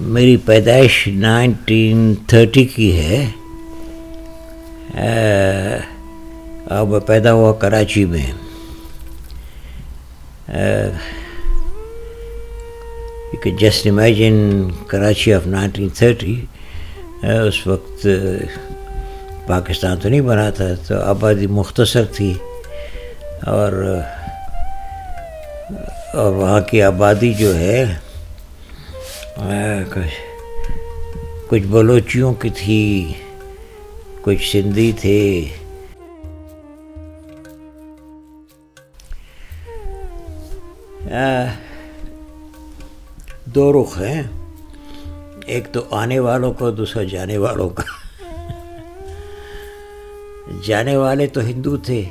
میری پیدائش nineteen thirty کی ہے۔ اور میں پیدا ہوا کراچی میں۔ You can just imagine Karachi of nineteen thirty. اس وقت پاکستان تو نہیں بنا تھا، تو آبادی مختصر تھی۔ اور اور وہاں کی آبادی جو ہے کچھ بلوچیوں کی تھی، کچھ سندھی تھے۔ دو رخ ہیں۔ ایک تو آنے والوں کا، دوسرا جانے والوں کا۔ جانے والے تو ہندو تھے۔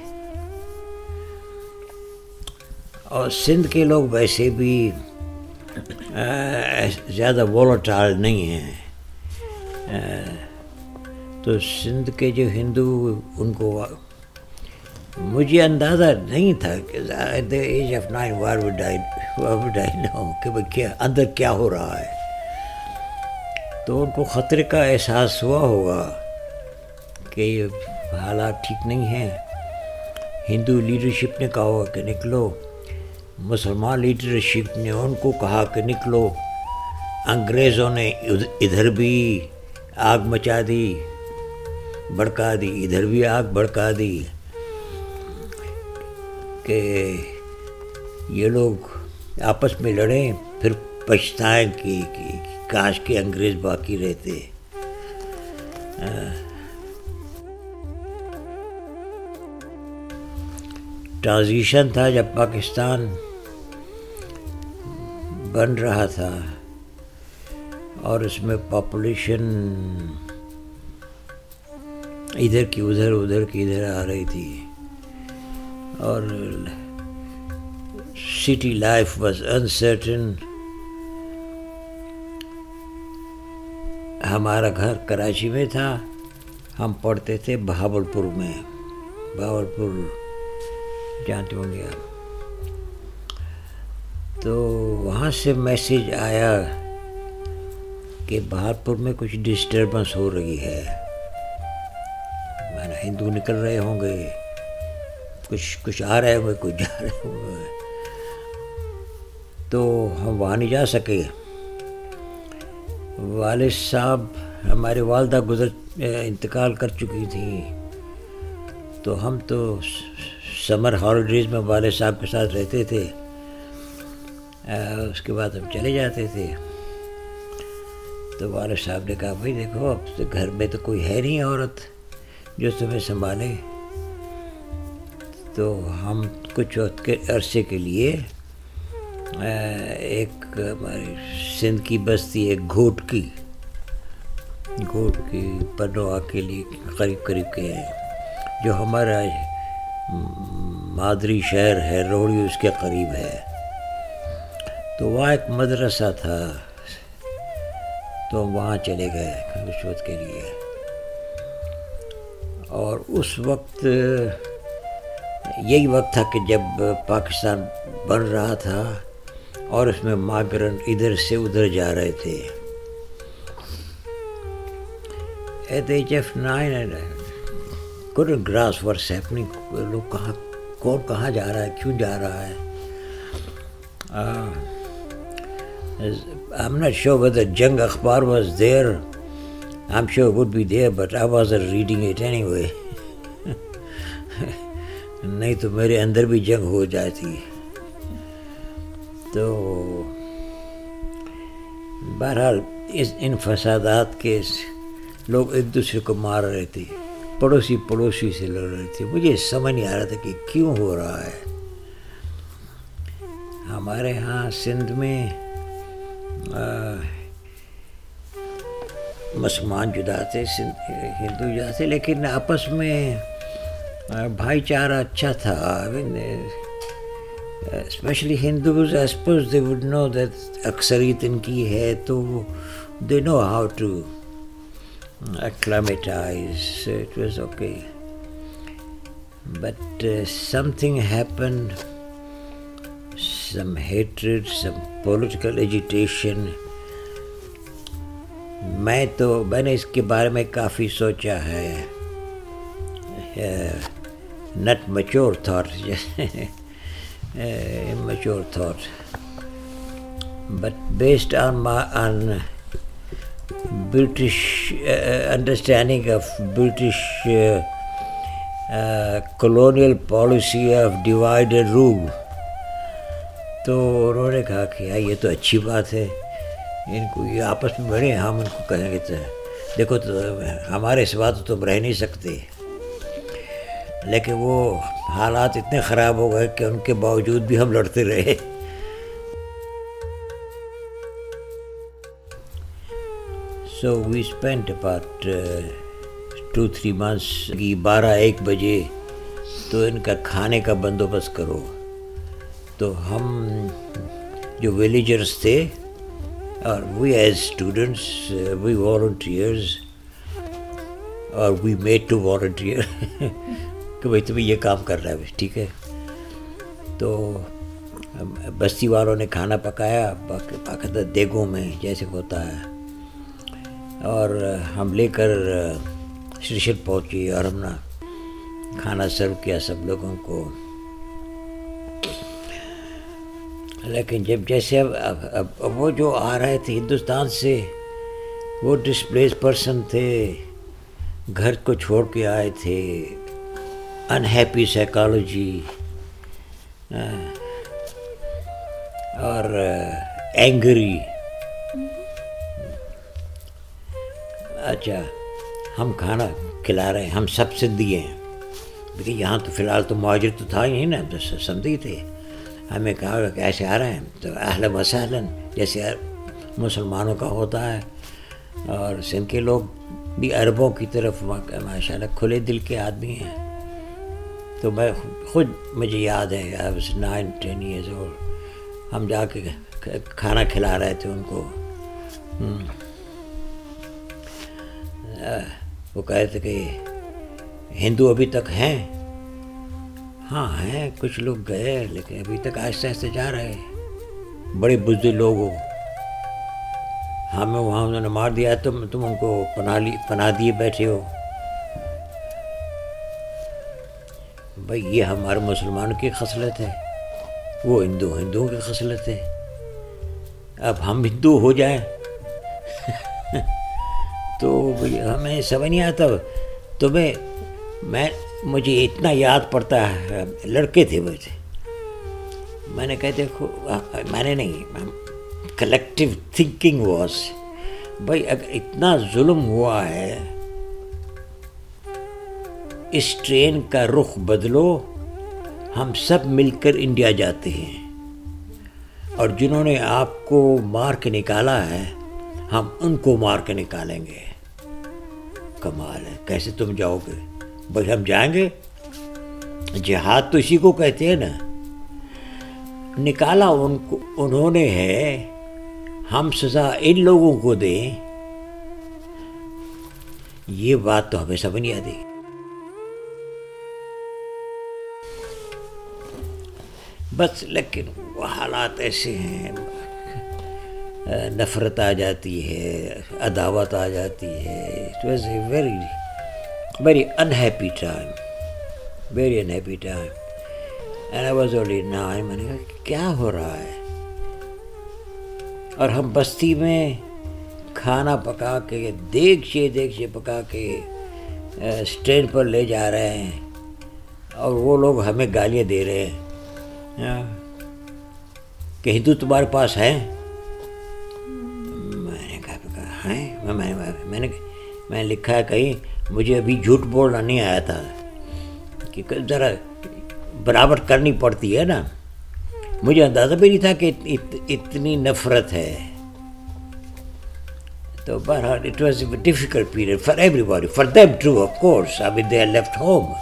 اور سندھ کے لوگ ویسے بھی زیادہ وولٹائل نہیں ہیں۔ تو سندھ کے جو ہندو ان کو مجھے اندازہ نہیں تھا کہ age of nine war would I کہ کیا اندر کیا ہو رہا ہے۔ تو ان کو خطرے کا احساس ہوا ہوگا کہ یہ حالات ٹھیک نہیں ہیں۔ ہندو لیڈرشپ نے کہا ہوگا کہ نکلو، مسلمان لیڈرشپ نے ان کو کہا کہ نکلو۔ انگریزوں نے ادھر بھی آگ مچا دی بڑکا دی، ادھر بھی آگ بڑکا دی کہ یہ لوگ آپس میں لڑیں، پھر پچھتائیں کہ کاش کے انگریز باقی رہتے۔ ٹرانزیشن تھا جب پاکستان بن رہا تھا۔ اور اس میں پاپولیشن ادھر کی ادھر ادھر کی ادھر آ رہی تھی۔ اور سٹی لائف واز انسرٹن ہمارا گھر کراچی میں تھا۔ ہم پڑھتے تھے بہاول پور میں۔ بہاول پور جانتے ہوں گے آپ۔ تو وہاں سے میسیج آیا۔ کہ بہارپور میں کچھ ڈسٹربنس ہو رہی ہے۔ میں نے ہندو نکل رہے ہوں گے۔ کچھ کچھ آ رہے ہوں گے، کچھ جا رہے ہوں گے۔ تو ہم وہاں نہیں جا سکے۔ والد صاحب ہمارے والدہ گزر انتقال کر چکی تھیں تو ہم تو سمر ہالیڈیز میں والد صاحب کے ساتھ رہتے تھے۔ اس کے بعد ہم چلے جاتے تھے۔ تو والد صاحب نے کہا، بھائی دیکھو، اب تو گھر میں تو کوئی ہے نہیں عورت جو تمہیں سنبھالے. تو ہم کچھ وقت کے عرصے کے لیے ایک ہماری سندھ کی بستی، ایک گھوٹ کی گھوٹ کی پنوا کے لیے قریب قریب کے ہیں، جو ہمارا مادری شہر ہے، روڑی اس کے قریب ہے۔ تو وہاں ایک مدرسہ تھا۔ تو وہاں چلے گئے رشوت کے لیے۔ اور اس وقت یہی وقت تھا کہ جب پاکستان بن رہا تھا اور اس میں ماگرن ادھر سے ادھر جا رہے تھے۔ At age of nine gross worse happening. لوگ کہاں کون کہاں جا رہا ہے؟ کیوں جا رہا ہے؟ I'm not sure whether Jang اخبار was there I'm sure it would be there but I wasn't reading it anyway. نہیں تو میرے اندر بھی جنگ ہو جاتی تو بہرحال اس ان فسادات کے لوگ ایک دوسرے کو مار رہے تھے پڑوسی پڑوسی سے لڑ رہے تھے مجھے سمجھ نہیں آ رہا تھا کہ کیوں ہو رہا ہے ہمارے ہاں سندھ میں مسلمان جدا تھے ہندو جدا تھے لیکن آپس میں بھائی چارہ اچھا تھا especially Hindus I suppose they would know that اکثریت ان کی ہے تو they know how to acclimatize, so it was okay. But uh, something some hatred, some political agitation. میں تو میں نے اس کے بارے میں کافی سوچا ہے۔ Not mature thought mature thought but based on on British understanding of British colonial policy of divide rule تو انہوں نے کہا کہ یہ تو اچھی بات ہے ان کو یہ آپس میں بڑھے ہم ان کو کہیں گے تو دیکھو تو ہمارے سوا تو تم رہ نہیں سکتے لیکن وہ حالات اتنے خراب ہو گئے کہ ان کے باوجود بھی ہم لڑتے رہے so we spend about two three months کی بارہ ایک بجے تو ان کا کھانے کا بندوبست کرو تو ہم جو ویلیجرس تھے اور we as students we volunteers اور وی میڈ ٹو والنٹیئر کہ بھائی تمہیں یہ کام کر رہا ہے، ٹھیک ہے؟ تو بستی والوں نے کھانا پکایا باقاعدہ دیگوں میں جیسے ہوتا ہے۔ اور ہم لے کر اسٹیشن پہنچی اور ہم نے کھانا سرو کیا سب لوگوں کو۔ لیکن جب جیسے اب اب وہ جو آ رہے تھے ہندوستان سے، وہ ڈسپلیس پرسن تھے، گھر کو چھوڑ کے آئے تھے انہیپی سائیکالوجی اور اینگری اچھا ہم کھانا کھلا رہے ہیں، ہم سب سے دیے ہیں۔ لیکن یہاں تو فی الحال تو مہاجر تو تھا ہی نا سندھی تھے۔ ہمیں کہا کہ ایسے آ رہے ہیں؟ تو اہل وسہلن جیسے مسلمانوں کا ہوتا ہے۔ اور سندھ کے لوگ بھی عربوں کی طرف ماشاء اللہ کھلے دل کے آدمی ہیں۔ تو میں خود، مجھے یاد ہے نائن ٹین ایئرز اور ہم جا کے کھانا کھلا رہے تھے ان کو۔ وہ کہے تھے کہ ہندو ابھی تک ہیں۔ ہاں ہیں، کچھ لوگ گئے، لیکن ابھی تک آہستہ آہستہ جا رہے بڑے بزرگ لوگ ہو۔ ہاں، ہمیں وہاں انہوں نے مار دیا، تم تم ان کو پناہ لی، پناہ دیے بیٹھے ہو۔ بھائی، یہ ہمارے مسلمانوں کی خصلت ہے۔ وہ ہندو، ہندوؤں کی خصلت ہے۔ اب ہم ہندو ہو جائیں۔ تو ہمیں سمجھ نہیں آتا۔ تمہیں، میں مجھے اتنا یاد پڑتا ہے، لڑکے تھے وہ تھے۔ میں نے کہتے میں نے نہیں کلیکٹو تھنکنگ واس بھائی، اگر اتنا ظلم ہوا ہے، اس ٹرین کا رخ بدلو، ہم سب مل کر انڈیا جاتے ہیں۔ اور جنہوں نے آپ کو مار کے نکالا ہے، ہم ان کو مار کے نکالیں گے۔ کمال ہے، کیسے تم جاؤ گے؟ بھائی ہم جائیں گے۔ جہاد تو اسی کو کہتے ہیں نا۔ نکالا ان کو، انہوں نے ہے، ہم سزا ان لوگوں کو دیں۔ یہ بات تو ہمیں سمجھ نہیں آتی۔ بس لیکن وہ حالات ایسے ہیں۔ نفرت آ جاتی ہے، عداوت آ جاتی ہے۔ Very very unhappy time very unhappy time and I was only nine میں نے کہا کیا ہو رہا ہے اور ہم بستی میں کھانا پکا کے دیکھے دیکھے پکا کے اسٹینڈ پر لے جا رہے ہیں اور وہ لوگ ہمیں گالیاں دے رہے ہیں کہ ہندو تمہارے پاس ہیں میں نے کہا ہیں میں نے میں نے میں لکھا ہے کہیں، مجھے ابھی جھوٹ بولنا نہیں آیا تھا۔ کہ ذرا برابر کرنی پڑتی ہے نا۔ مجھے اندازہ بھی نہیں تھا کہ اتنی نفرت ہے۔ تو بہرحال it was a difficult period for everybody for them true of course ابھی دے آر لیفٹ ہوم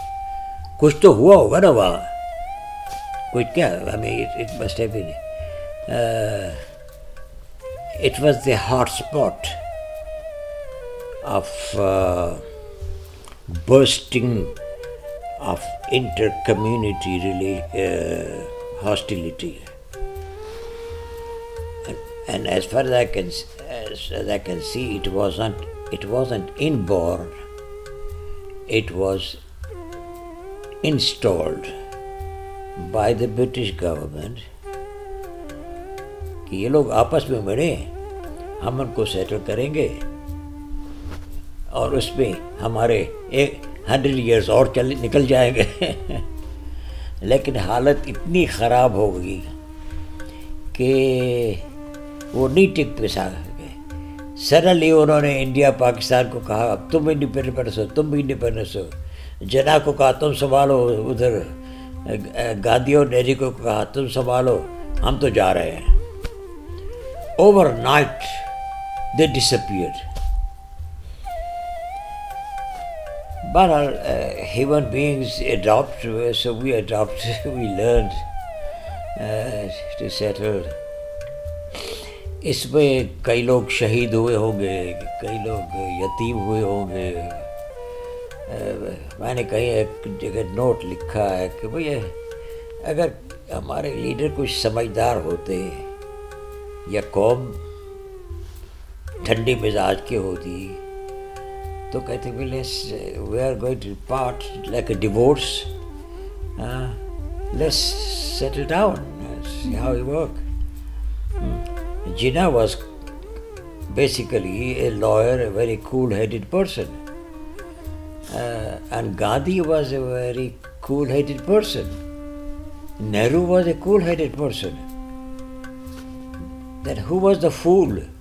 کچھ تو ہوا ہوگا نا وہاں۔ کچھ کیا ہمیں it must have been it was the hot spot of bursting of inter-community really, uh, hostility. And, and as far as I can uh, as I can see, it wasn't it wasn't inborn. It was installed by the British government کہ یہ لوگ آپس میں مڑے ہم ان کو settle کریں گے اور اس میں ہمارے ایک ہنڈریڈ ایئرس اور چل، نکل جائیں گے۔ لیکن حالت اتنی خراب ہو گئی کہ وہ نہیں ٹک پہ سا گئے سڈنلی انہوں نے انڈیا، پاکستان کو کہا، اب تم انڈیپینڈنس ہو، تم بھی انڈیپینڈنس ہو۔ جنا کو کہا، تم سنبھالو۔ ادھر گاندھی اور نہرو کو کہا، تم سنبھالو، ہم تو جا رہے ہیں۔ اوور نائٹ دے ڈسپیئر بہرحال human beings adapt so we adapt we learn to settle اس میں کئی لوگ شہید ہوئے ہوں گے کئی لوگ یتیم ہوئے ہوں گے میں نے کہیں ایک جگہ نوٹ لکھا ہے کہ بھئی اگر ہمارے لیڈر کچھ سمجھدار ہوتے یا قوم ٹھنڈی مزاج کی ہوتی تو کہتے we are going to part like a divorce less settle down how you work Jinnah was basically a lawyer a very cool headed person and Gandhi was a very cool headed person Nehru was a cool headed person Then who was the fool?